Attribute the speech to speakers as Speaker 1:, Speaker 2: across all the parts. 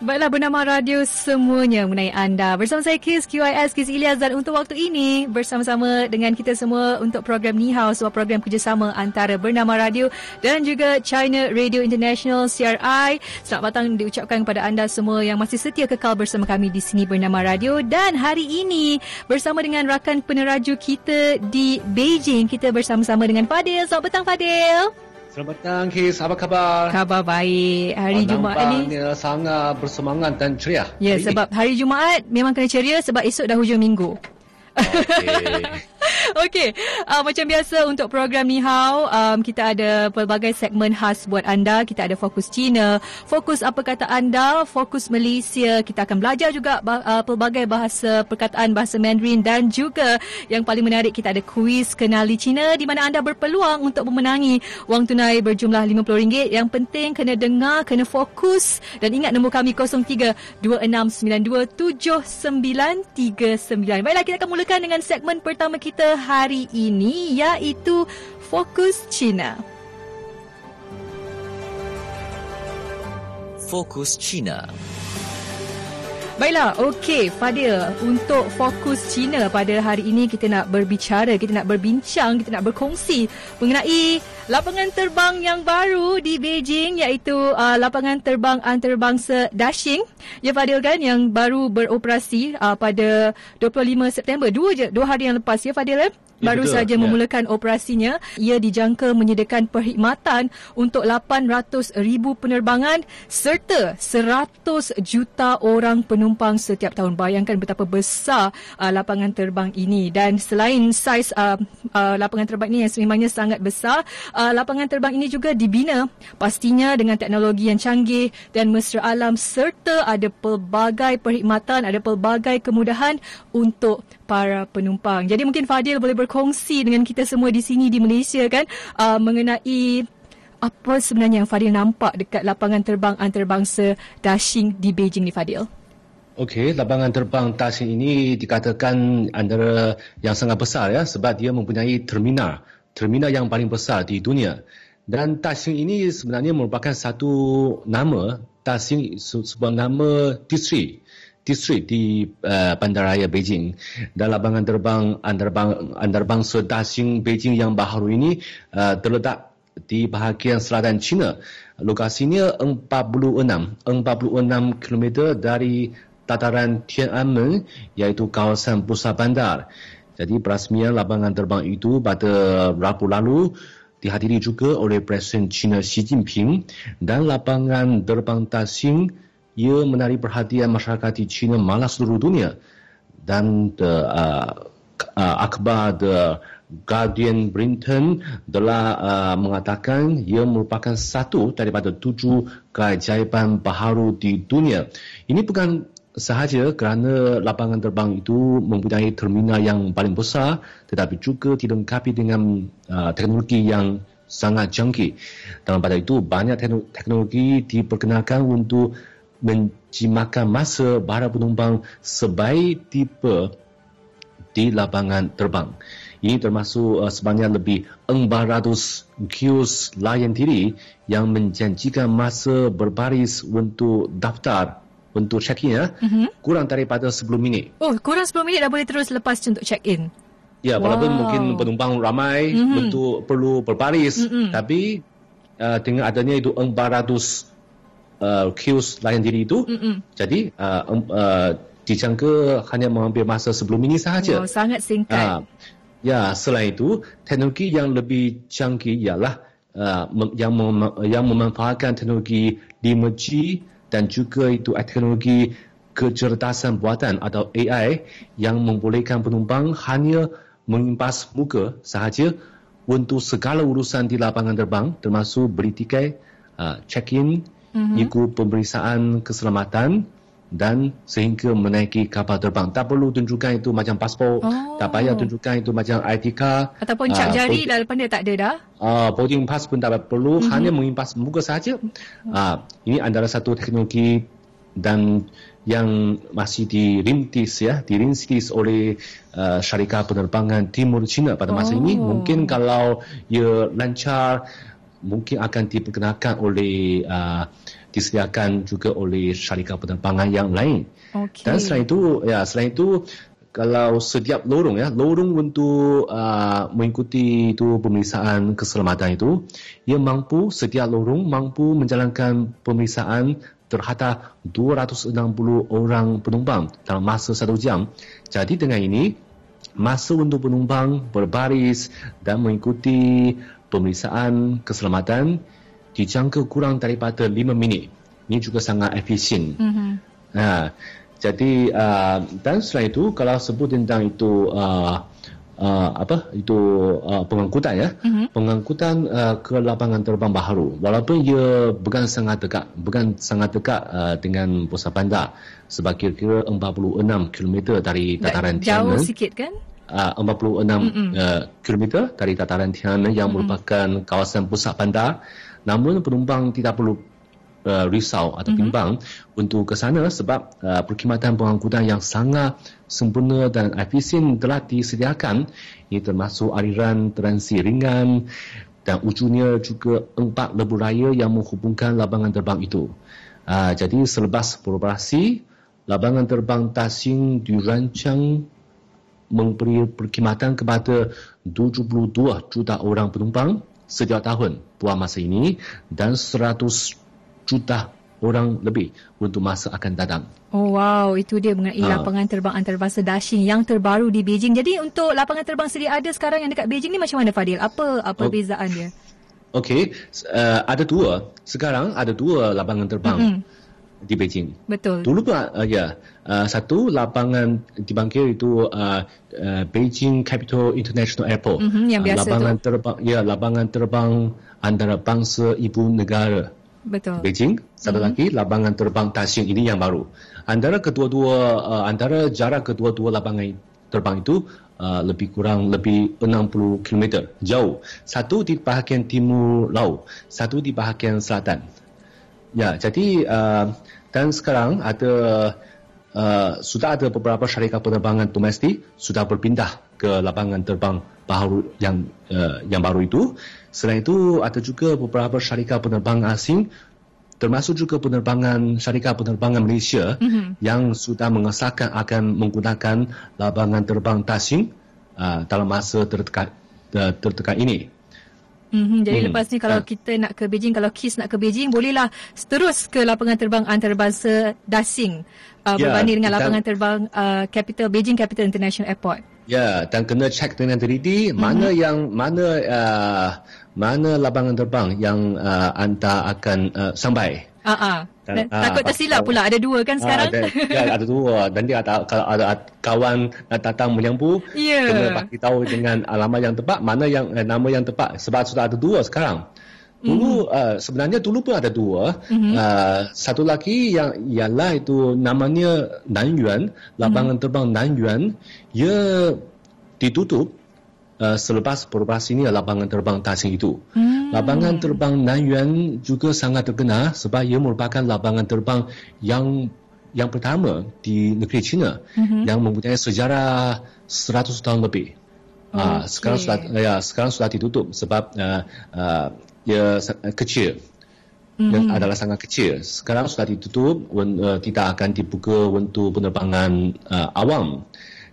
Speaker 1: Baiklah bernama radio semuanya mengenai anda. Bersama saya Kis QIS Kis Ilyas dan untuk waktu ini bersama-sama dengan kita semua untuk program Ni Hao sebuah program kerjasama antara bernama radio dan juga China Radio International CRI. Selamat datang diucapkan kepada anda semua yang masih setia kekal bersama kami di sini bernama radio dan hari ini bersama dengan rakan peneraju kita di Beijing kita bersama-sama dengan Fadil. Selamat petang Fadil.
Speaker 2: Selamat petang, Kis. Apa khabar?
Speaker 1: Khabar baik. Hari Jumaat ni.
Speaker 2: Sangat bersemangat dan ceria.
Speaker 1: Ya, hari sebab ini. hari Jumaat memang kena ceria sebab esok dah hujung minggu.
Speaker 2: Okay.
Speaker 1: Okey, uh, macam biasa untuk program Ni Hao, um, kita ada pelbagai segmen khas buat anda. Kita ada fokus Cina, fokus apa kata anda, fokus Malaysia. Kita akan belajar juga uh, pelbagai bahasa perkataan bahasa Mandarin dan juga yang paling menarik kita ada kuis kenali Cina di mana anda berpeluang untuk memenangi wang tunai berjumlah RM50. Yang penting kena dengar, kena fokus dan ingat nombor kami 0326927939. Baiklah, kita akan mulakan dengan segmen pertama kita hari ini iaitu Fokus Cina.
Speaker 3: Fokus Cina.
Speaker 1: Baiklah, okey Fadil, untuk fokus Cina pada hari ini kita nak berbicara, kita nak berbincang, kita nak berkongsi mengenai lapangan terbang yang baru di Beijing iaitu uh, lapangan terbang antarabangsa Dashing. Ya Fadil kan yang baru beroperasi uh, pada 25 September, dua je, dua hari yang lepas ya Fadil eh? Ya, baru betul. saja ya. memulakan operasinya. Ia dijangka menyediakan perkhidmatan untuk 800 ribu penerbangan serta 100 juta orang penumpang setiap tahun. Bayangkan betapa besar uh, lapangan terbang ini. Dan selain saiz uh, uh, lapangan terbang ini yang sememangnya sangat besar, uh, lapangan terbang ini juga dibina pastinya dengan teknologi yang canggih dan mesra alam serta ada pelbagai perkhidmatan, ada pelbagai kemudahan untuk para penumpang. Jadi mungkin Fadil boleh berkongsi dengan kita semua di sini di Malaysia kan uh, mengenai apa sebenarnya yang Fadil nampak dekat lapangan terbang antarabangsa Dashing di Beijing ni Fadil.
Speaker 2: Okey, lapangan terbang Dashing ini dikatakan antara yang sangat besar ya sebab dia mempunyai terminal, terminal yang paling besar di dunia. Dan Dashing ini sebenarnya merupakan satu nama, Dashing sebuah nama distrik distrik di uh, bandaraya Beijing dan lapangan terbang antarabang antarabangsa Daxing Beijing yang baru ini uh, terletak di bahagian selatan China. Lokasinya 46 46 km dari dataran Tiananmen iaitu kawasan pusat bandar. Jadi perasmian lapangan terbang itu pada Rabu lalu dihadiri juga oleh Presiden China Xi Jinping dan lapangan terbang Daxing ia menarik perhatian masyarakat di China malah seluruh dunia dan the, uh, uh, akhbar The Guardian Britain telah uh, mengatakan ia merupakan satu daripada tujuh keajaiban baharu di dunia. Ini bukan sahaja kerana lapangan terbang itu mempunyai terminal yang paling besar tetapi juga dilengkapi dengan uh, teknologi yang sangat canggih. Dalam pada itu banyak teknologi diperkenalkan untuk menjimakan masa para penumpang sebaik tipe di lapangan terbang. Ini termasuk uh, sebanyak lebih 400 kios layan diri yang menjanjikan masa berbaris untuk daftar untuk check-in ya, uh-huh. kurang daripada 10 minit.
Speaker 1: Oh, kurang 10 minit dah boleh terus lepas untuk check-in?
Speaker 2: Ya, wow. walaupun mungkin penumpang ramai uh-huh. untuk perlu berbaris, uh-huh. tapi uh, dengan adanya itu 400 uh, queues layan diri itu. Mm-mm. Jadi uh, um, uh, dijangka hanya mengambil masa sebelum ini sahaja.
Speaker 1: Oh, sangat singkat. Uh,
Speaker 2: ya, selain itu, teknologi yang lebih canggih ialah uh, yang mem- yang memanfaatkan teknologi 5G dan juga itu teknologi kecerdasan buatan atau AI yang membolehkan penumpang hanya mengimpas muka sahaja untuk segala urusan di lapangan terbang termasuk beli tiket, uh, check-in, mm-hmm. ikut pemeriksaan keselamatan dan sehingga menaiki kapal terbang. Tak perlu tunjukkan itu macam pasport, oh. tak payah tunjukkan itu macam ID card.
Speaker 1: Ataupun cap uh, jari dah depan dia tak ada dah.
Speaker 2: Uh, boarding pass pun tak perlu, mm-hmm. hanya mengimpas muka saja. Uh, ini antara satu teknologi dan yang masih dirintis ya, dirintis oleh uh, syarikat penerbangan Timur China pada masa oh. ini. Mungkin kalau ia lancar, mungkin akan diperkenalkan oleh uh, disediakan juga oleh syarikat penerbangan yang lain. Okay. Dan selain itu, ya selain itu kalau setiap lorong ya lorong untuk uh, mengikuti itu pemeriksaan keselamatan itu ia mampu setiap lorong mampu menjalankan pemeriksaan terhadap 260 orang penumpang dalam masa satu jam. Jadi dengan ini, masa untuk penumpang berbaris dan mengikuti pemeriksaan keselamatan dijangka kurang daripada 5 minit. Ini juga sangat efisien. Mm-hmm. Ha, jadi, uh, dan selain itu, kalau sebut tentang itu uh, uh, apa itu uh, pengangkutan ya uh-huh. pengangkutan uh, ke lapangan terbang baharu walaupun ia bukan sangat dekat bukan sangat dekat uh, dengan pusat bandar sebab kira-kira 46 km dari dataran
Speaker 1: Tiananmen jauh sikit kan
Speaker 2: uh, 46 uh, km dari dataran Tiananmen yang uh-huh. merupakan kawasan pusat bandar namun penumpang tidak perlu uh, risau atau bimbang mm-hmm. untuk ke sana sebab uh, perkhidmatan pengangkutan yang sangat sempurna dan efisien telah disediakan ini termasuk aliran transi ringan dan ujungnya juga empat lebuh raya yang menghubungkan lapangan terbang itu. Uh, jadi selepas beroperasi, lapangan terbang Tasing dirancang memberi perkhidmatan kepada 72 juta orang penumpang setiap tahun buat masa ini dan 100 juta orang lebih untuk masa akan datang.
Speaker 1: Oh wow, itu dia mengenai ha. lapangan terbang antarabangsa Daxing yang terbaru di Beijing. Jadi untuk lapangan terbang sedia ada sekarang yang dekat Beijing ni macam mana Fadil? Apa apa oh. perbezaan dia?
Speaker 2: Okey, uh, ada dua. Sekarang ada dua lapangan terbang mm-hmm. Di Beijing.
Speaker 1: Betul.
Speaker 2: Dulu pun uh, ya, uh, satu lapangan dibangkit itu uh, uh, Beijing Capital International Airport.
Speaker 1: Mm-hmm, yang biasa
Speaker 2: uh, lapangan
Speaker 1: tu.
Speaker 2: terbang ya, lapangan terbang antarabangsa ibu negara.
Speaker 1: Betul.
Speaker 2: Beijing, satu mm-hmm. lagi lapangan terbang Taxing ini yang baru. Antara kedua-dua uh, antara jarak kedua-dua lapangan terbang itu uh, lebih kurang lebih 60 km jauh. Satu di bahagian timur laut, satu di bahagian selatan. Ya, jadi uh, dan sekarang ada uh, sudah ada beberapa syarikat penerbangan domestik sudah berpindah ke lapangan terbang baru yang uh, yang baru itu. Selain itu ada juga beberapa syarikat penerbangan asing termasuk juga penerbangan syarikat penerbangan Malaysia mm-hmm. yang sudah mengesahkan akan menggunakan lapangan terbang Tasing uh, dalam masa terdekat uh, terdekat ini.
Speaker 1: Mm-hmm. Jadi hmm. lepas ni kalau uh. kita nak ke Beijing, kalau KIS nak ke Beijing, bolehlah terus ke lapangan terbang antarabangsa Dasing uh, yeah, berbanding dengan lapangan terbang uh, Capital Beijing Capital International Airport.
Speaker 2: Ya, dan kena cek dengan teliti mm-hmm. mana yang mana uh, mana lapangan terbang yang uh, anda akan uh, sampai.
Speaker 1: Ah uh-uh. uh, takut tersilap pula ada dua kan sekarang. Uh,
Speaker 2: dan, ya, ada dua. Nanti ada kalau ada kawan datang menyambu, yeah. kena bagi tahu dengan alamat yang tepat, mana yang uh, nama yang tepat sebab sudah ada dua sekarang. Dulu mm-hmm. uh, sebenarnya dulu pun ada dua. Mm-hmm. Uh, satu lagi yang ialah itu namanya Nanyuan, lapangan mm-hmm. terbang Nanyuan, ia ditutup uh, selepas beroperasi ini lapangan terbang Tasing itu. Mm-hmm. Lapangan terbang Nanyuan juga sangat terkenal sebab ia merupakan lapangan terbang yang yang pertama di negeri China mm-hmm. yang mempunyai sejarah 100 tahun lebih. Okay. Uh, sekarang sudah ya sekarang sudah ditutup sebab uh, uh, ia kecil mm-hmm. adalah sangat kecil. Sekarang sudah ditutup, uh, tidak akan dibuka untuk penerbangan uh, awam.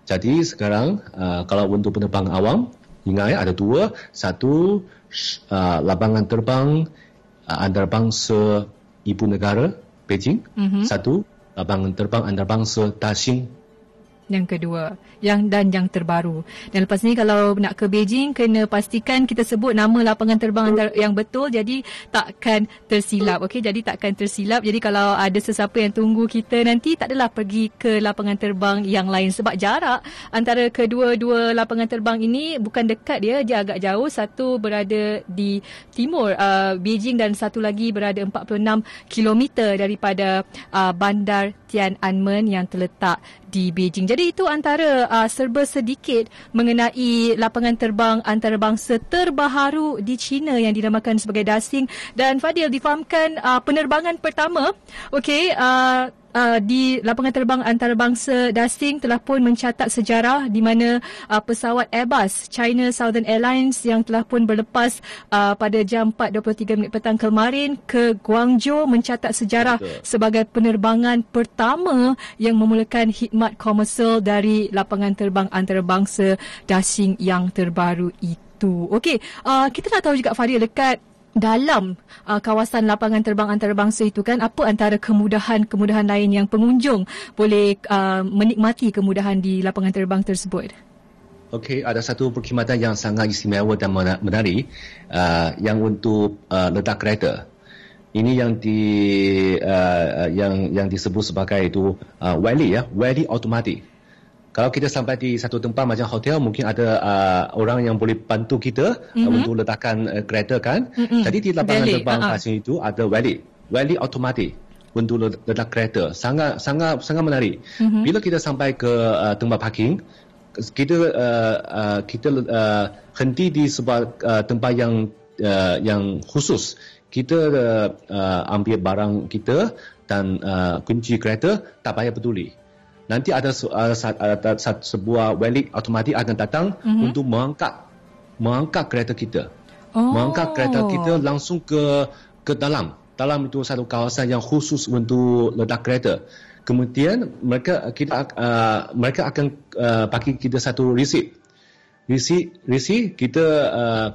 Speaker 2: Jadi sekarang uh, kalau untuk penerbangan awam, ingat ya, ada dua. Satu, uh, lapangan terbang uh, antarabangsa ibu negara, Beijing. Mm-hmm. Satu, lapangan terbang antarabangsa Daxing,
Speaker 1: yang kedua yang dan yang terbaru. Dan lepas ni kalau nak ke Beijing kena pastikan kita sebut nama lapangan terbang yang betul jadi takkan tersilap. Okey, jadi takkan tersilap. Jadi kalau ada sesiapa yang tunggu kita nanti tak adalah pergi ke lapangan terbang yang lain sebab jarak antara kedua-dua lapangan terbang ini bukan dekat dia, dia agak jauh. Satu berada di timur uh, Beijing dan satu lagi berada 46 km daripada uh, bandar Tiananmen yang terletak di Beijing. Jadi itu antara uh, serba sedikit mengenai lapangan terbang antarabangsa terbaharu di China yang dinamakan sebagai Dasing dan Fadil difahamkan uh, penerbangan pertama okey uh, uh, di lapangan terbang antarabangsa Dasing telah pun mencatat sejarah di mana uh, pesawat Airbus China Southern Airlines yang telah pun berlepas uh, pada jam 4.23 minit petang kemarin ke Guangzhou mencatat sejarah Betul. sebagai penerbangan pertama yang memulakan khidmat komersial dari lapangan terbang antarabangsa Dasing yang terbaru itu. Okey, uh, kita nak tahu juga Fadil dekat dalam uh, kawasan lapangan terbang antarabangsa itu kan apa antara kemudahan-kemudahan lain yang pengunjung boleh uh, menikmati kemudahan di lapangan terbang tersebut.
Speaker 2: Okey, ada satu perkhidmatan yang sangat istimewa dan menarik uh, yang untuk uh, letak kereta. Ini yang di uh, yang yang disebut sebagai itu uh, Wally ya, Wally automatic kalau kita sampai di satu tempat macam hotel mungkin ada uh, orang yang boleh bantu kita mm-hmm. uh, untuk letakkan uh, kereta kan mm-hmm. jadi di lapangan Valley. terbang uh-huh. kat itu ada valley valley automatic untuk letak kereta sangat sangat sangat menarik mm-hmm. bila kita sampai ke uh, tempat parking kita uh, uh, kita uh, henti di sebuah uh, tempat yang uh, yang khusus kita uh, uh, ambil barang kita dan uh, kunci kereta tak payah peduli nanti ada, ada, ada sebuah welik automatik akan datang mm-hmm. untuk mengangkat mengangkat kereta kita. Oh. Mengangkat kereta kita langsung ke ke dalam. Dalam itu satu kawasan yang khusus untuk letak kereta. Kemudian mereka kita uh, mereka akan uh, bagi kita satu receipt. Receipt receipt kita uh,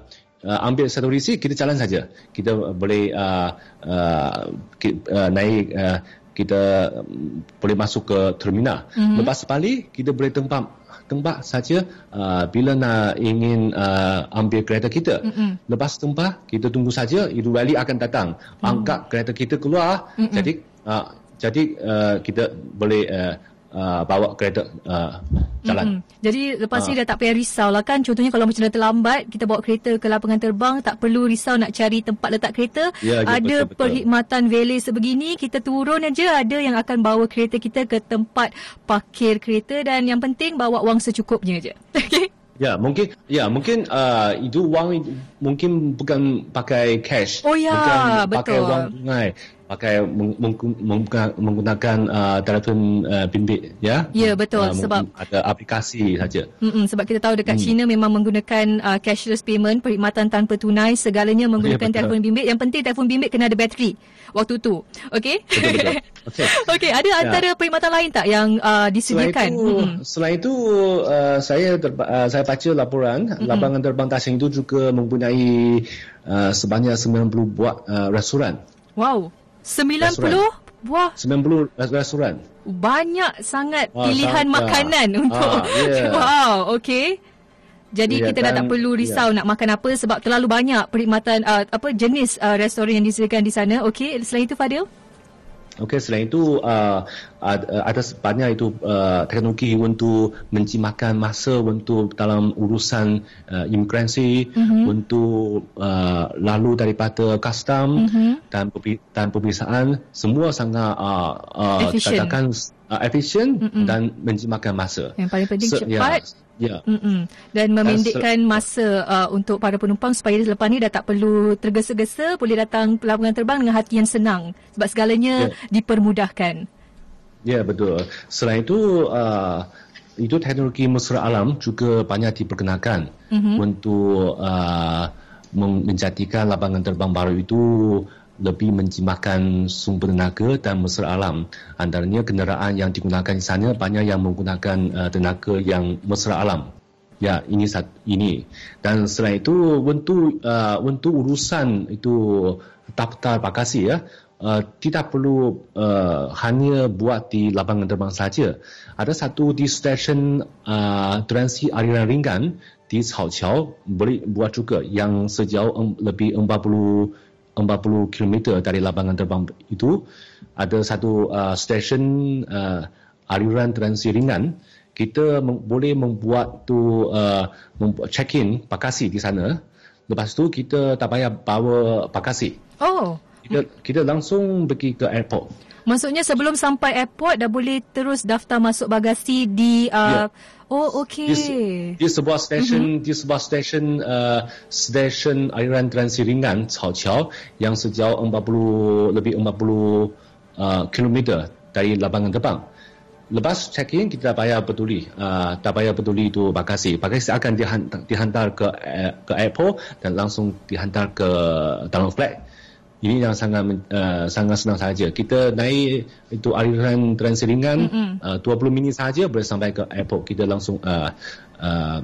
Speaker 2: uh, ambil satu receipt kita jalan saja. Kita boleh uh, uh, uh, naik uh, kita um, boleh masuk ke terminal. Mm-hmm. Lepas balik kita boleh tempat tempat saja uh, bila nak ingin uh, ambil kereta kita. Mm-hmm. Lepas tempat kita tunggu saja itu wali akan datang mm-hmm. angkat kereta kita keluar. Mm-hmm. Jadi uh, jadi uh, kita boleh uh, uh, bawa kereta uh, jalan. Mm-hmm.
Speaker 1: Jadi lepas uh. ni dah tak payah risau lah kan. Contohnya kalau macam dah terlambat, kita bawa kereta ke lapangan terbang, tak perlu risau nak cari tempat letak kereta. Ya, ya, ada betul, perkhidmatan valet sebegini, kita turun aja ada yang akan bawa kereta kita ke tempat parkir kereta dan yang penting bawa wang secukupnya aja. Okay.
Speaker 2: Ya, mungkin ya mungkin uh, itu wang mungkin bukan pakai cash.
Speaker 1: Oh ya,
Speaker 2: bukan
Speaker 1: betul.
Speaker 2: pakai wang tunai pakai menggunakan uh, telefon uh, bimbit ya?
Speaker 1: Ya betul. Uh, sebab
Speaker 2: ada aplikasi saja.
Speaker 1: Mm-mm, sebab kita tahu dekat hmm. China memang menggunakan uh, cashless payment perkhidmatan tanpa tunai segalanya menggunakan ya, telefon bimbit. Yang penting telefon bimbit kena ada bateri waktu tu okey? Okey. Okey ada ya. antara perkhidmatan lain tak yang uh, disediakan?
Speaker 2: selain itu, mm-hmm. selain itu uh, saya terba- uh, saya baca laporan mm-hmm. lapangan terbang Tasing itu juga mempunyai uh, sebanyak 90 buah uh, restoran.
Speaker 1: Wow 90 buah
Speaker 2: 90 restoran
Speaker 1: banyak sangat Wah, pilihan sangat. makanan ah, untuk yeah. wow okey jadi yeah, kita dah tak perlu risau yeah. nak makan apa sebab terlalu banyak perkhidmatan uh, apa jenis uh, restoran yang disediakan di sana okey selain itu Fadil
Speaker 2: Okey, selain itu uh, ada banyak itu uh, teknologi untuk menjimatkan masa untuk dalam urusan uh, imigrasi, mm-hmm. untuk uh, lalu daripada custom mm-hmm. dan dan pemeriksaan semua sangat uh, uh, katakan uh, efisien mm-hmm. dan menjimatkan masa.
Speaker 1: Yang paling penting Se- cepat. Ya, Ya. Mm-mm. Dan memendekkan masa uh, untuk para penumpang supaya selepas ni dah tak perlu tergesa-gesa, boleh datang pelabuhan terbang dengan hati yang senang. Sebab segalanya ya. dipermudahkan.
Speaker 2: Ya, betul. Selain itu, uh, itu teknologi mesra alam juga banyak diperkenalkan mm-hmm. untuk uh, menjadikan lapangan terbang baru itu lebih menjimatkan sumber tenaga dan mesra alam. Antaranya kenderaan yang digunakan di sana banyak yang menggunakan uh, tenaga yang mesra alam. Ya, ini ini. Dan selain itu untuk uh, untuk urusan itu daftar bagasi ya, uh, tidak perlu uh, hanya buat di lapangan terbang saja. Ada satu di stesen uh, transi aliran ringan di Cao Qiao boleh buat juga yang sejauh lebih 40 40 km dari lapangan terbang itu ada satu uh, stesen uh, aliran transi ringan. Kita mem- boleh membuat tu uh, membuat check in bagasi di sana. Lepas tu kita tak payah bawa bagasi
Speaker 1: oh
Speaker 2: kita kita langsung pergi ke airport
Speaker 1: maksudnya sebelum sampai airport dah boleh terus daftar masuk bagasi di uh, yeah. Oh, okey. Di,
Speaker 2: di sebuah stesen, mm-hmm. di sebuah stesen, uh, stesen aliran transi ringan, Cao Qiao, yang sejauh 40, lebih 40 uh, kilometer dari lapangan terbang. Lepas check-in kita tak payah peduli, uh, tak payah peduli itu bagasi. Bagasi akan dihantar, dihantar ke uh, ke airport dan langsung dihantar ke dalam flat. Ini yang sangat uh, sangat senang saja. Kita naik itu aliran tren seringan uh, 20 minit saja boleh sampai ke airport. Kita langsung uh, uh,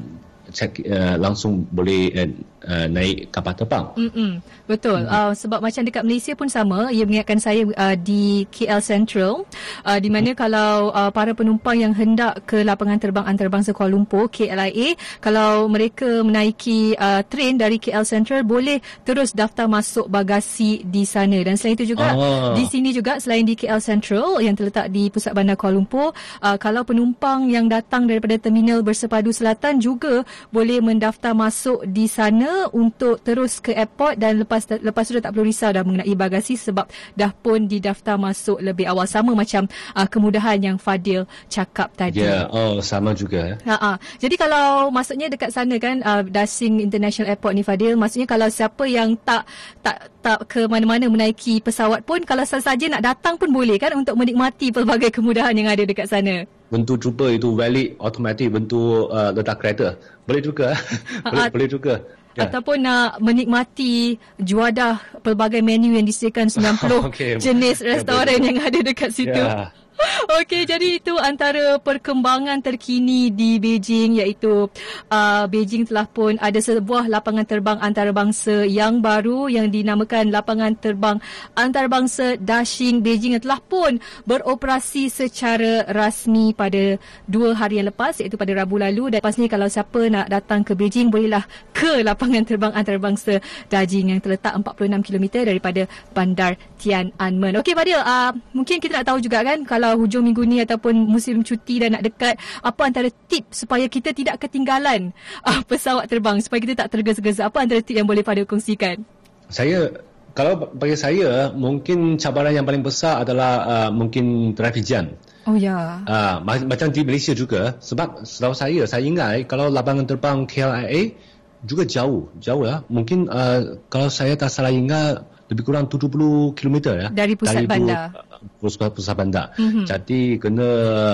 Speaker 2: uh, langsung boleh uh, uh, naik kapal terbang.
Speaker 1: Mm-mm. Betul. Mm. Uh, sebab macam dekat Malaysia pun sama, ia mengingatkan saya uh, di KL Central uh, di mana mm. kalau uh, para penumpang yang hendak ke lapangan terbang antarabangsa Kuala Lumpur KLIA, kalau mereka menaiki uh, train dari KL Central boleh terus daftar masuk bagasi di sana dan selain itu juga oh. di sini juga selain di KL Central yang terletak di pusat bandar Kuala Lumpur, uh, kalau penumpang yang datang daripada terminal Bersepadu Selatan juga boleh mendaftar masuk di sana untuk terus ke airport dan lepas lepas sudah tak perlu risau dah mengenai bagasi sebab dah pun didaftar masuk lebih awal sama macam uh, kemudahan yang Fadil cakap tadi.
Speaker 2: Ya, yeah. oh sama juga.
Speaker 1: Ha ah. Jadi kalau maksudnya dekat sana kan uh, Dasing International Airport ni Fadil, maksudnya kalau siapa yang tak tak tak ke mana-mana menaiki pesawat pun kalau saja nak datang pun boleh kan untuk menikmati pelbagai kemudahan yang ada dekat sana
Speaker 2: bentuk cuba itu valid automatic bentuk uh, letak kereta boleh juga boleh, boleh juga
Speaker 1: Ya. Ataupun nak menikmati juadah pelbagai menu yang disediakan 90 okay. jenis restoran yang ada dekat situ. Ya. Okey, jadi itu antara perkembangan terkini di Beijing iaitu uh, Beijing telah pun ada sebuah lapangan terbang antarabangsa yang baru yang dinamakan lapangan terbang antarabangsa Dashing Beijing yang telah pun beroperasi secara rasmi pada dua hari yang lepas iaitu pada Rabu lalu dan lepas ni kalau siapa nak datang ke Beijing bolehlah ke lapangan terbang antarabangsa Dashing yang terletak 46 km daripada bandar Tiananmen. Okey Fadil, uh, mungkin kita nak tahu juga kan kalau kalau hujung minggu ni ataupun musim cuti dah nak dekat, apa antara tip supaya kita tidak ketinggalan uh, pesawat terbang, supaya kita tak tergesa-gesa? Apa antara tip yang boleh pada kongsikan?
Speaker 2: Saya, kalau bagi saya, mungkin cabaran yang paling besar adalah uh, mungkin trafik jam.
Speaker 1: Oh ya.
Speaker 2: Uh, macam di Malaysia juga, sebab setahu saya, saya ingat kalau lapangan terbang KLIA juga jauh, jauh ya. Mungkin uh, kalau saya tak salah ingat, lebih kurang 70 km ya.
Speaker 1: Dari pusat dari bandar.
Speaker 2: Pusat, pusat bandar. Mm-hmm. Jadi kena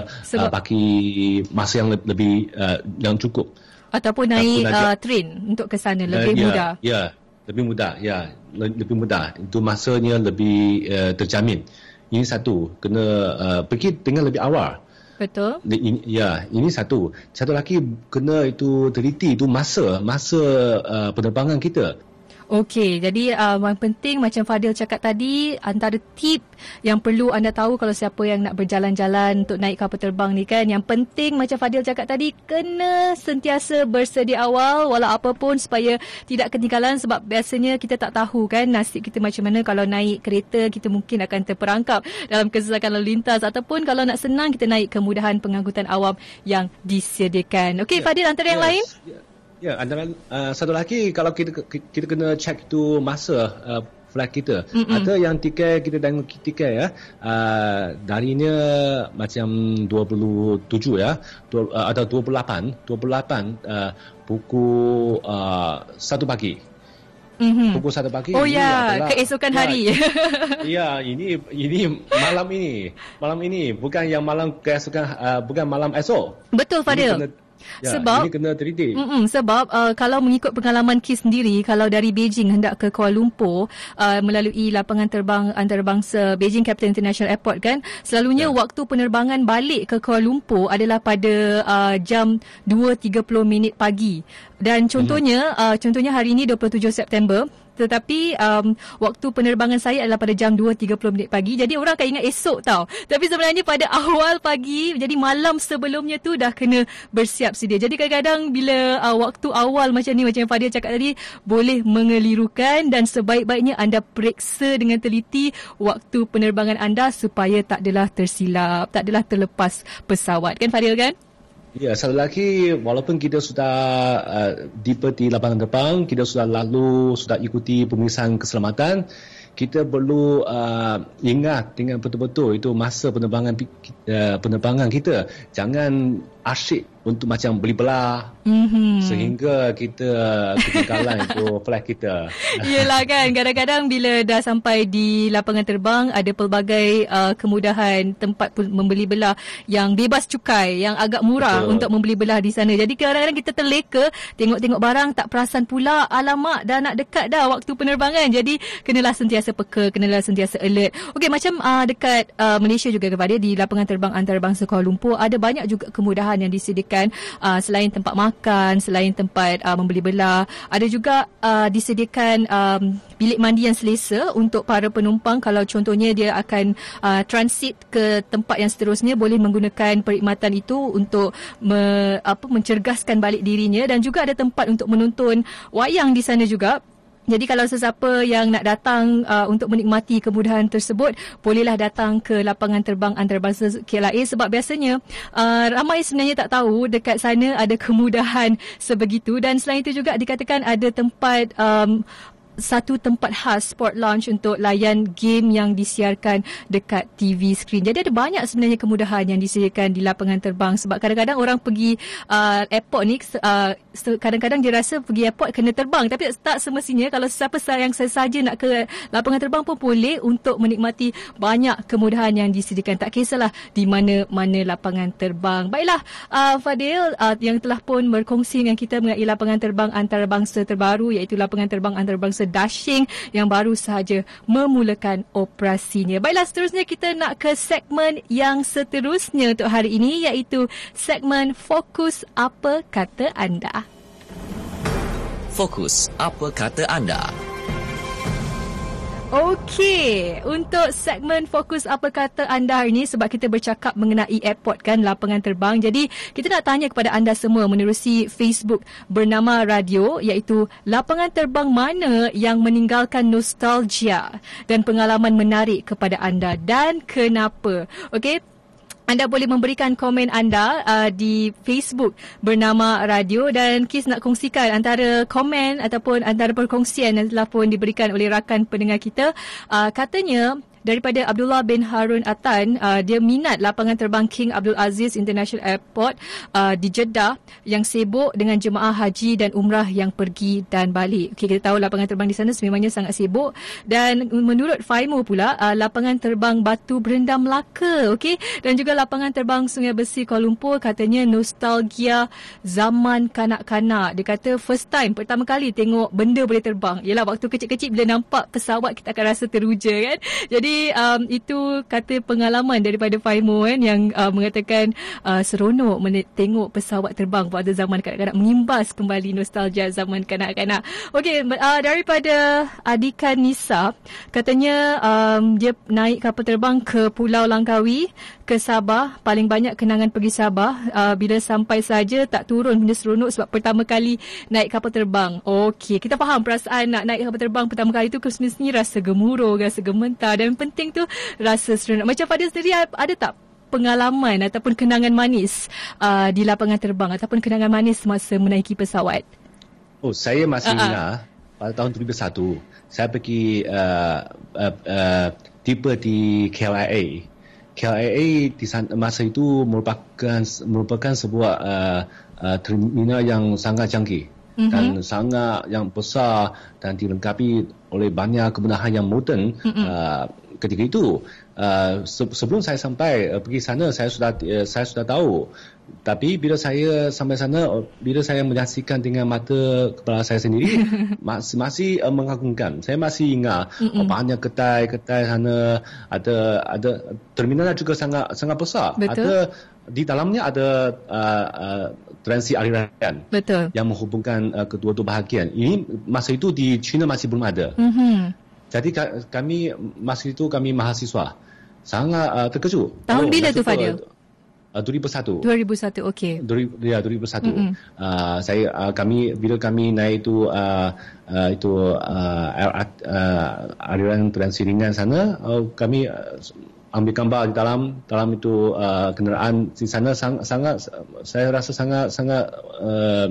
Speaker 2: uh, bagi masa yang lebih uh, yang cukup.
Speaker 1: Ataupun naik uh, train untuk ke sana lebih uh,
Speaker 2: ya,
Speaker 1: mudah.
Speaker 2: Ya, lebih mudah. Ya, lebih mudah. Itu masanya lebih uh, terjamin. Ini satu, kena uh, pergi dengan lebih awal.
Speaker 1: Betul.
Speaker 2: Ya, ini satu. Satu lagi kena itu teliti itu masa masa uh, penerbangan kita.
Speaker 1: Okey, jadi uh, yang penting macam Fadil cakap tadi, antara tip yang perlu anda tahu kalau siapa yang nak berjalan-jalan untuk naik kapal terbang ni kan, yang penting macam Fadil cakap tadi, kena sentiasa bersedia awal walau apa pun supaya tidak ketinggalan sebab biasanya kita tak tahu kan nasib kita macam mana kalau naik kereta kita mungkin akan terperangkap dalam kesesakan lalu lintas ataupun kalau nak senang kita naik kemudahan pengangkutan awam yang disediakan. Okey, yeah. Fadil antara yes. yang lain? Yeah.
Speaker 2: Ya, antara uh, satu lagi kalau kita kita kena check tu masa uh, flight kita. Mm-mm. Ada yang tiket kita tengok tiket ya. Uh, darinya macam 27 ya. Uh, atau 28, 28 uh, pukul uh, 1 pagi. Mm-hmm. Pukul 1 pagi.
Speaker 1: Oh ya, adalah, keesokan ya, hari.
Speaker 2: ya, ini ini malam ini. Malam ini bukan yang malam keesokan uh, bukan malam esok.
Speaker 1: Betul Fadil. Ini kena
Speaker 2: Ya, sebab ini kena teliti.
Speaker 1: Sebab uh, kalau mengikut pengalaman KIS sendiri, kalau dari Beijing hendak ke Kuala Lumpur uh, melalui lapangan terbang antarabangsa Beijing Capital International Airport kan, selalunya ya. waktu penerbangan balik ke Kuala Lumpur adalah pada uh, jam 2.30 minit pagi. Dan contohnya, hmm. uh, contohnya hari ini 27 September, tetapi um, waktu penerbangan saya adalah pada jam 2.30 minit pagi. Jadi orang akan ingat esok tau. Tapi sebenarnya pada awal pagi, jadi malam sebelumnya tu dah kena bersiap sedia. Jadi kadang-kadang bila uh, waktu awal macam ni, macam yang Fadil cakap tadi, boleh mengelirukan dan sebaik-baiknya anda periksa dengan teliti waktu penerbangan anda supaya tak adalah tersilap, tak adalah terlepas pesawat. Kan Fadil kan?
Speaker 2: Ya, satu lagi, walaupun kita sudah uh, di lapangan terbang, kita sudah lalu, sudah ikuti pemeriksaan keselamatan, kita perlu uh, ingat dengan betul-betul itu masa penerbangan uh, penerbangan kita. Jangan asyik untuk macam beli belah
Speaker 1: Mm-hmm.
Speaker 2: sehingga kita ketinggalan itu flight kita.
Speaker 1: Yelah kan kadang-kadang bila dah sampai di lapangan terbang ada pelbagai uh, kemudahan tempat membeli belah yang bebas cukai yang agak murah
Speaker 2: Betul.
Speaker 1: untuk membeli belah di sana. Jadi kadang-kadang kita terleka tengok-tengok barang tak perasan pula alamak dah nak dekat dah waktu penerbangan. Jadi kenalah sentiasa peka, kenalah sentiasa alert. Okey macam uh, dekat uh, Malaysia juga kepada di lapangan terbang antarabangsa Kuala Lumpur ada banyak juga kemudahan yang disediakan uh, selain tempat makan, selain tempat uh, membeli belah, ada juga uh, disediakan um, bilik mandi yang selesa untuk para penumpang. Kalau contohnya dia akan uh, transit ke tempat yang seterusnya boleh menggunakan perkhidmatan itu untuk me, apa mencergaskan balik dirinya. Dan juga ada tempat untuk menonton wayang di sana juga jadi kalau sesiapa yang nak datang uh, untuk menikmati kemudahan tersebut, bolehlah datang ke lapangan terbang antarabangsa KLIA sebab biasanya uh, ramai sebenarnya tak tahu dekat sana ada kemudahan sebegitu. Dan selain itu juga dikatakan ada tempat um, satu tempat khas sport lounge untuk layan game yang disiarkan dekat TV screen. Jadi ada banyak sebenarnya kemudahan yang disediakan di lapangan terbang sebab kadang-kadang orang pergi uh, airport ni uh, kadang-kadang dia rasa pergi airport kena terbang tapi tak semestinya kalau sesiapa yang saja nak ke lapangan terbang pun boleh untuk menikmati banyak kemudahan yang disediakan. Tak kisahlah di mana-mana lapangan terbang. Baiklah uh, Fadil uh, yang telah pun berkongsi dengan kita mengenai lapangan terbang antarabangsa terbaru iaitu lapangan terbang antarabangsa Dashing yang baru sahaja memulakan operasinya. Baiklah, seterusnya kita nak ke segmen yang seterusnya untuk hari ini iaitu segmen Fokus Apa Kata Anda.
Speaker 3: Fokus Apa Kata Anda.
Speaker 1: Okey, untuk segmen fokus apa kata anda hari ini sebab kita bercakap mengenai airport kan, lapangan terbang. Jadi, kita nak tanya kepada anda semua menerusi Facebook bernama Radio iaitu lapangan terbang mana yang meninggalkan nostalgia dan pengalaman menarik kepada anda dan kenapa. Okey, anda boleh memberikan komen anda uh, di Facebook bernama Radio dan Kis nak kongsikan antara komen ataupun antara perkongsian yang telah pun diberikan oleh rakan pendengar kita. Uh, katanya daripada Abdullah bin Harun Atan uh, dia minat lapangan terbang King Abdul Aziz International Airport uh, di Jeddah yang sibuk dengan jemaah haji dan umrah yang pergi dan balik. Okay, kita tahu lapangan terbang di sana sememangnya sangat sibuk dan menurut FIMO pula uh, lapangan terbang Batu Berendam Melaka okay? dan juga lapangan terbang Sungai Besi Kuala Lumpur katanya nostalgia zaman kanak-kanak. Dia kata first time pertama kali tengok benda boleh terbang. Yalah waktu kecil-kecil bila nampak pesawat kita akan rasa teruja kan. Jadi um, itu kata pengalaman daripada Faimo kan yang uh, mengatakan uh, seronok men- tengok pesawat terbang pada zaman kanak-kanak mengimbas kembali nostalgia zaman kanak-kanak. Okey uh, daripada Adika Nisa katanya um, dia naik kapal terbang ke Pulau Langkawi ke Sabah paling banyak kenangan pergi Sabah uh, bila sampai saja tak turun benda seronok sebab pertama kali naik kapal terbang. Okey kita faham perasaan nak naik kapal terbang pertama kali tu semestinya rasa gemuruh rasa gementar dan penting tu rasa seronok. Macam Fadil sendiri ada tak pengalaman ataupun kenangan manis uh, di lapangan terbang ataupun kenangan manis masa menaiki pesawat?
Speaker 2: Oh, saya masih
Speaker 1: Uh-uh.
Speaker 2: ingat pada tahun 2001 saya pergi uh, uh, uh, tiba di KLIA. KLIA di sana, masa itu merupakan merupakan sebuah uh, uh, terminal yang sangat canggih
Speaker 1: Mhm.
Speaker 2: dan sangat yang besar dan dilengkapi oleh banyak kemudahan yang moden
Speaker 1: Mhm.
Speaker 2: uh, ketika itu. Uh, se- sebelum saya sampai uh, pergi sana saya sudah uh, saya sudah tahu tapi bila saya sampai sana uh, bila saya menyaksikan dengan mata kepala saya sendiri masih masih uh, mengagumkan saya masih ingat uh, banyak kedai-kedai sana ada ada terminal juga sangat sangat besar
Speaker 1: Betul.
Speaker 2: ada di dalamnya ada uh, uh, transit aliran
Speaker 1: Betul.
Speaker 2: yang menghubungkan uh, kedua-dua bahagian ini masa itu di China masih belum ada
Speaker 1: Mhm.
Speaker 2: Jadi ka- kami masa itu kami mahasiswa sangat uh, terkejut.
Speaker 1: Tahun bila tu, Fadil?
Speaker 2: Uh, 2001.
Speaker 1: 2001 okey.
Speaker 2: Ya 2001.
Speaker 1: Mm-mm.
Speaker 2: Uh, saya uh, kami bila kami naik itu uh, uh, itu uh, uh, aliran transit ringan sana uh, kami uh, ambil gambar di dalam dalam itu uh, kenderaan di sana sangat, sangat saya rasa sangat sangat uh,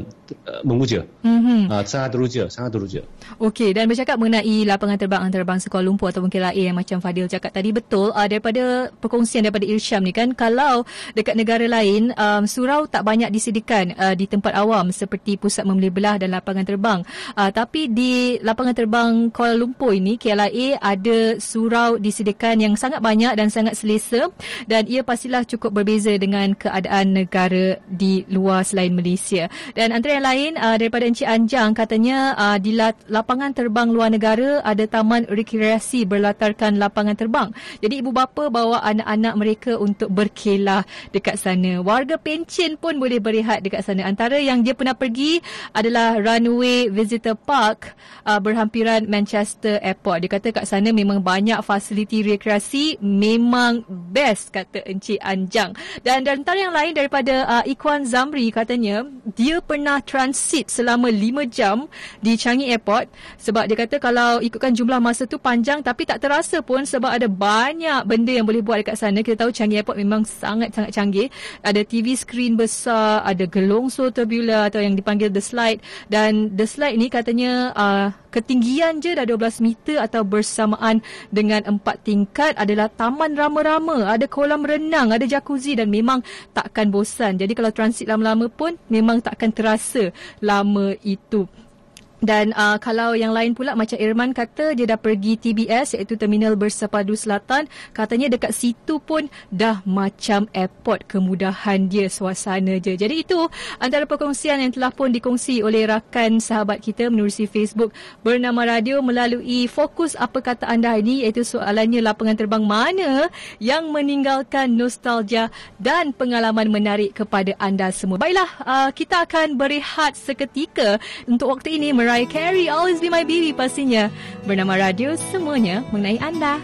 Speaker 2: memuja. Mm-hmm. Uh, sangat teruja, sangat teruja.
Speaker 1: Okey, dan bercakap mengenai lapangan terbang antarabangsa Kuala Lumpur ataupun KLIA yang macam Fadil cakap tadi betul uh, daripada perkongsian daripada Irsyam ni kan kalau dekat negara lain um, surau tak banyak disediakan uh, di tempat awam seperti pusat membeli belah dan lapangan terbang. Uh, tapi di lapangan terbang Kuala Lumpur ini KLIA ada surau disediakan yang sangat banyak dan sangat selesa dan ia pastilah cukup berbeza dengan keadaan negara di luar selain Malaysia. Dan antara yang lain uh, daripada Encik Anjang katanya uh, di lapangan terbang luar negara ada taman rekreasi berlatarkan lapangan terbang. Jadi ibu bapa bawa anak-anak mereka untuk berkelah dekat sana. Warga Pencin pun boleh berehat dekat sana. Antara yang dia pernah pergi adalah Runway Visitor Park uh, berhampiran Manchester Airport. Dia kata kat sana memang banyak fasiliti rekreasi, memang best kata Encik Anjang. Dan antara yang lain daripada uh, Ikhwan Zamri katanya dia pernah transit selama 5 jam di Changi Airport sebab dia kata kalau ikutkan jumlah masa tu panjang tapi tak terasa pun sebab ada banyak benda yang boleh buat dekat sana. Kita tahu Changi Airport memang sangat-sangat canggih. Ada TV screen besar, ada gelongso turbula atau yang dipanggil the slide dan the slide ni katanya uh, ketinggian je dah 12 meter atau bersamaan dengan 4 tingkat adalah taman rama-rama, ada kolam renang, ada jacuzzi dan memang takkan bosan. Jadi kalau transit lama-lama pun memang takkan terasa lama itu. Dan uh, kalau yang lain pula macam Irman kata dia dah pergi TBS iaitu Terminal Bersepadu Selatan. Katanya dekat situ pun dah macam airport kemudahan dia suasana je. Jadi itu antara perkongsian yang telah pun dikongsi oleh rakan sahabat kita menerusi Facebook bernama Radio melalui fokus apa kata anda ini iaitu soalannya lapangan terbang mana yang meninggalkan nostalgia dan pengalaman menarik kepada anda semua. Baiklah, uh, kita akan berehat seketika untuk waktu ini Mariah Carey Always Be My Baby pastinya. Bernama radio semuanya mengenai anda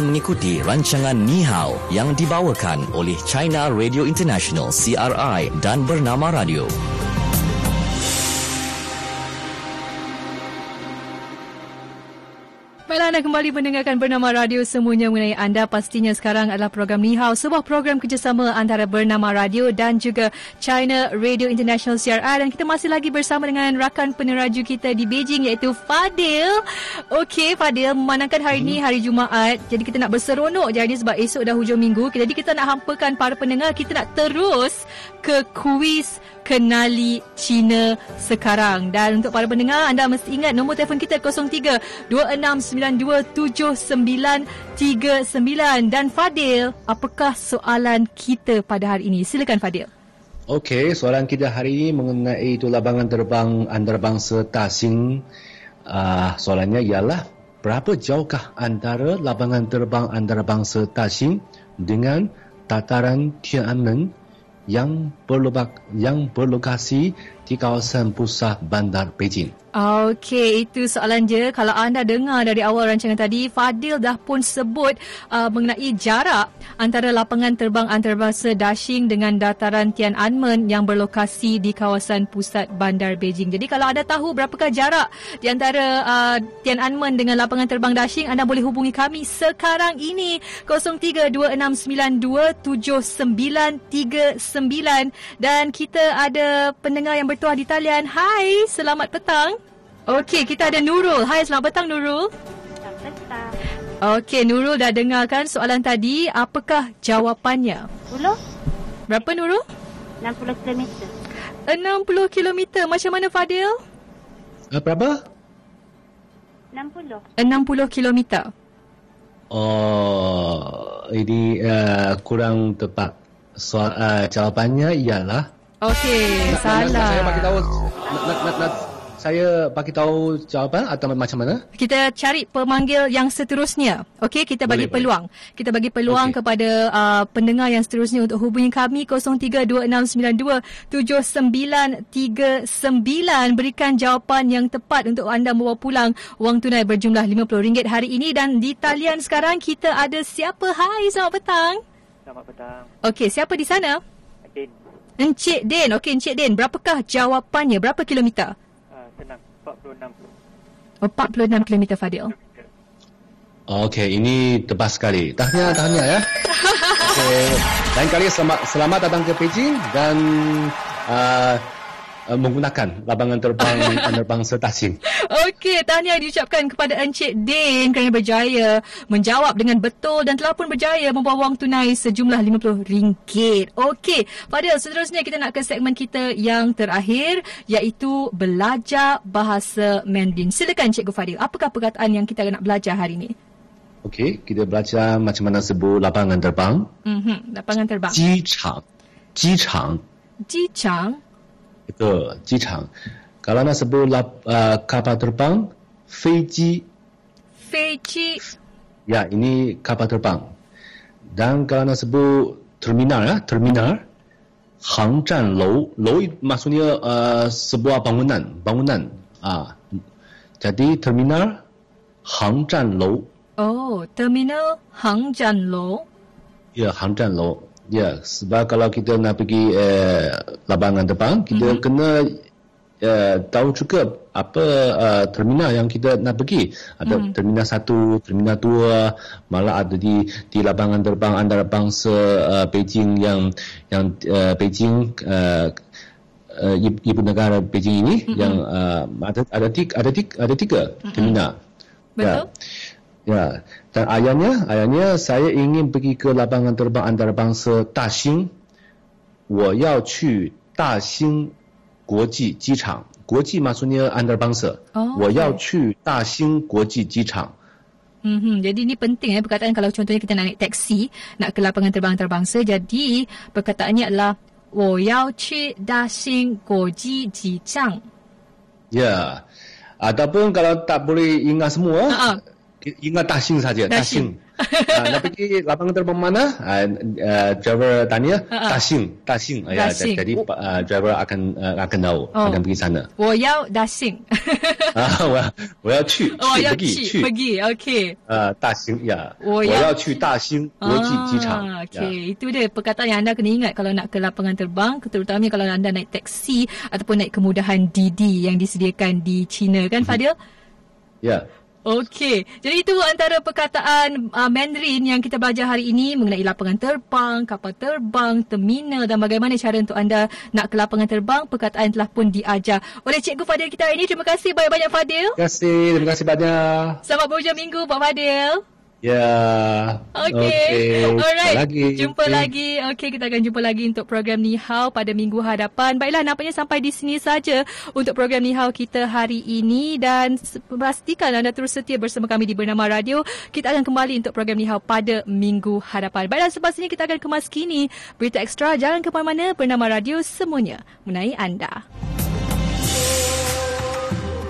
Speaker 3: Teruskan mengikuti rancangan Ni Hao yang dibawakan oleh China Radio International CRI dan Bernama Radio.
Speaker 1: Kembali mendengarkan bernama radio semuanya mengenai anda. Pastinya sekarang adalah program Ni Hao sebuah program kerjasama antara bernama radio dan juga China Radio International CRI dan kita masih lagi bersama dengan rakan peneraju kita di Beijing iaitu Fadil. Okey Fadil memandangkan hari ini hari Jumaat. Jadi kita nak berseronok jadi sebab esok dah hujung minggu. Jadi kita nak hampakan para pendengar kita nak terus ke kuis kenali Cina sekarang. Dan untuk para pendengar, anda mesti ingat nombor telefon kita 03 26927939. Dan Fadil, apakah soalan kita pada hari ini? Silakan Fadil.
Speaker 2: Okey, soalan kita hari ini mengenai itu labangan terbang antarabangsa Tasing. Uh, soalannya ialah berapa jauhkah antara labangan terbang antarabangsa Tasing dengan tataran Tiananmen yang berlokasi, di kawasan pusat bandar Beijing.
Speaker 1: Okey, itu soalan je. Kalau anda dengar dari awal rancangan tadi, Fadil dah pun sebut uh, mengenai jarak antara lapangan terbang antarabangsa Dashing dengan dataran Tiananmen yang berlokasi di kawasan pusat bandar Beijing. Jadi kalau anda tahu berapakah jarak di antara uh, Tiananmen dengan lapangan terbang Dashing, anda boleh hubungi kami sekarang ini 0326927939 dan kita ada pendengar yang bertuah di talian. Hai, selamat petang. Okey, kita ada Nurul. Hai, selamat petang Nurul.
Speaker 4: Selamat petang.
Speaker 1: Okey, Nurul dah dengarkan soalan tadi. Apakah jawapannya?
Speaker 4: 10?
Speaker 1: Berapa Nurul?
Speaker 4: 60 km.
Speaker 1: 60 km. Macam mana Fadil?
Speaker 2: Uh, berapa?
Speaker 4: 60.
Speaker 1: 60 km.
Speaker 2: Oh, ini uh, kurang tepat. Soal, uh, jawapannya ialah
Speaker 1: Okey, salah.
Speaker 2: Nak, nak, saya bagi tahu nak, nak, nak, nak, saya bagi tahu jawapan atau macam mana?
Speaker 1: Kita cari pemanggil yang seterusnya. Okey, kita bagi
Speaker 2: Boleh,
Speaker 1: peluang. Kita bagi peluang
Speaker 2: Okey.
Speaker 1: kepada uh, pendengar yang seterusnya untuk hubungi kami 0326927939 berikan jawapan yang tepat untuk anda membawa pulang wang tunai berjumlah RM50 hari ini dan di talian sekarang kita ada siapa? Hai, selamat petang.
Speaker 5: Selamat petang.
Speaker 1: Okey, siapa di sana?
Speaker 5: Din.
Speaker 1: Encik Den. Okey, Encik Den, berapakah jawapannya? Berapa kilometer?
Speaker 5: Uh, senang. 46
Speaker 1: Oh, 46 kilometer Fadil.
Speaker 2: Okey, ini tepat sekali. Tahniah, tahniah ya. Okey, lain kali selamat selamat datang ke Beijing dan uh, uh, menggunakan labangan terbang antarabangsa Tasing.
Speaker 1: Okey, tahniah diucapkan kepada Encik Din kerana berjaya menjawab dengan betul dan telah pun berjaya membawa wang tunai sejumlah RM50. Okey, pada seterusnya kita nak ke segmen kita yang terakhir iaitu belajar bahasa Mandarin. Silakan Cikgu Fadil, apakah perkataan yang kita nak belajar hari ini?
Speaker 2: Okey, kita belajar macam mana sebut lapangan terbang.
Speaker 1: Mhm, lapangan terbang.
Speaker 2: Jichang.
Speaker 1: Jichang.
Speaker 2: Jichang. Betul, jichang kalau nak sebut lap, uh, kapal terbang, Feiji.
Speaker 1: Feiji.
Speaker 2: Ya, ini kapal terbang. Dan kalau nak sebut terminal, ya, terminal. Hangzhan Lou. Lou maksudnya uh, sebuah bangunan. Bangunan. Uh. Jadi terminal Hangzhan Lou.
Speaker 1: Oh, terminal Hangzhan Lou.
Speaker 2: Ya, Hangzhan Lou. Ya, sebab kalau kita nak pergi eh, lapangan terbang, kita mm-hmm. kena uh, tahu juga apa uh, terminal yang kita nak pergi. Ada mm-hmm. terminal satu, terminal dua, malah ada di di lapangan terbang antarabangsa uh, Beijing yang yang uh, Beijing uh, uh, ibu ibu negara Beijing ini mm-hmm. yang uh, ada ada tiga ada tiga, ada tiga mm-hmm. terminal.
Speaker 1: Betul?
Speaker 2: Ya, dan ayahnya, ayahnya saya ingin pergi ke lapangan terbang antarabangsa Daxing. 我要去大兴 国际机场。国际 maksudnya antarabangsa.
Speaker 1: Oh,
Speaker 2: 我要
Speaker 1: okey.
Speaker 2: 去大兴国际机场。
Speaker 1: Hmm, jadi ini penting eh perkataan kalau contohnya kita nak naik taksi nak ke lapangan terbang antarabangsa. Jadi perkataannya adalah 我要去大兴国际机场。
Speaker 2: Ya. Ataupun kalau tak boleh ingat semua,
Speaker 1: Ha-ha.
Speaker 2: ingat Daxing saja.
Speaker 1: Daxing.
Speaker 2: Daxing. uh, nak pergi lapangan terbang mana? Uh, uh, driver tanya
Speaker 1: Ha, ha.
Speaker 2: Tasing, Tasing. Ya,
Speaker 1: Dasing.
Speaker 2: jadi uh, driver akan uh, akan tahu,
Speaker 1: Oh.
Speaker 2: akan pergi sana.
Speaker 1: 我要 dashing，
Speaker 2: 啊，我要我要去
Speaker 1: 我要
Speaker 2: 去不
Speaker 1: Oh, 去
Speaker 2: 去
Speaker 1: pergi OK
Speaker 2: 呃大兴呀，我
Speaker 1: 我要
Speaker 2: 要去大兴国际机场
Speaker 1: Ah,
Speaker 2: 呀。
Speaker 1: Okey, itu dia perkataan yang anda kena ingat kalau nak ke lapangan terbang, terutamanya kalau anda naik taksi ataupun naik kemudahan Didi yang disediakan di China kan Fadil?
Speaker 2: Ya,
Speaker 1: Okey, jadi itu antara perkataan uh, Mandarin yang kita belajar hari ini mengenai lapangan terbang, kapal terbang, terminal dan bagaimana cara untuk anda nak ke lapangan terbang. Perkataan telah pun diajar oleh Cikgu Fadil kita hari ini. Terima kasih banyak-banyak Fadil.
Speaker 2: terima kasih, terima kasih banyak.
Speaker 1: Selamat berhujung minggu Pak Fadil.
Speaker 2: Ya.
Speaker 1: Okey. Alright.
Speaker 2: Jumpa lagi.
Speaker 1: Jumpa lagi. Okey, kita akan jumpa lagi untuk program Ni Hao pada minggu hadapan. Baiklah, nampaknya sampai di sini saja untuk program Ni Hao kita hari ini dan pastikan anda terus setia bersama kami di Bernama Radio. Kita akan kembali untuk program Ni Hao pada minggu hadapan. Baiklah, selepas ini kita akan kemas kini berita ekstra. Jangan ke mana-mana. Bernama Radio semuanya mengenai anda.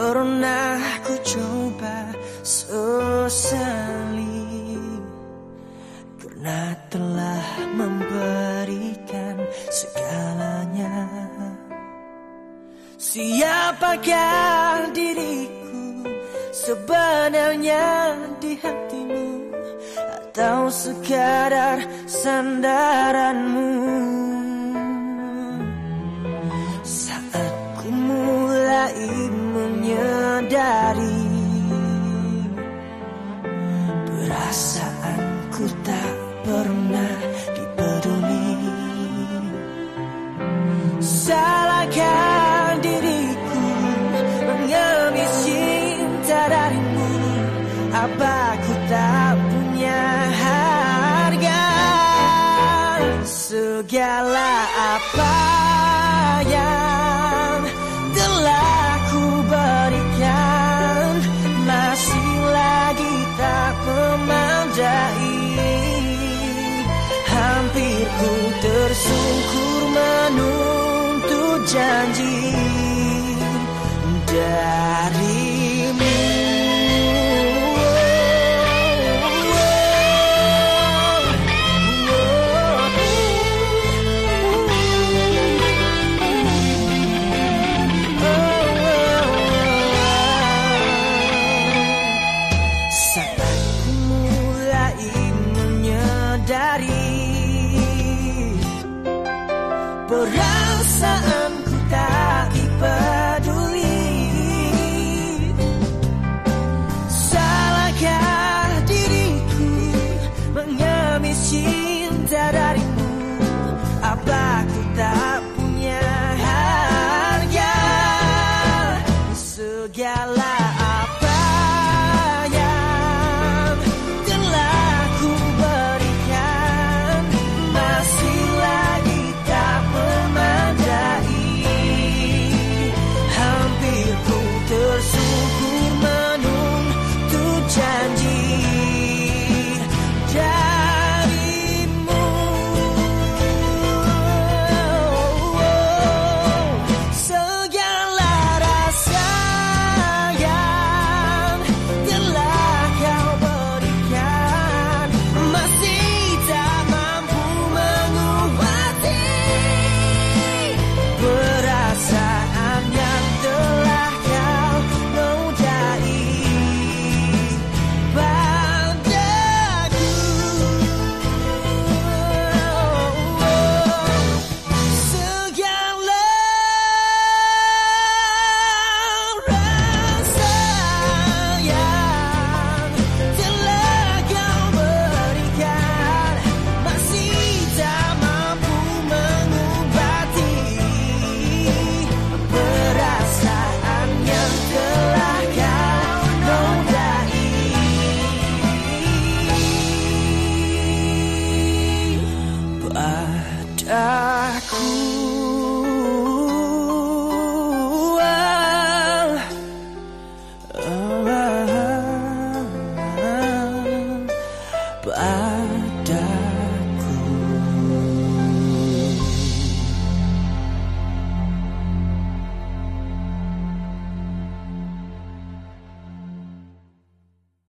Speaker 6: Pernah ku coba sesali. Karena telah memberikan segalanya. Siapakah diriku sebenarnya di hatimu? Atau sekadar sandaranmu menyadari Perasaanku tak judge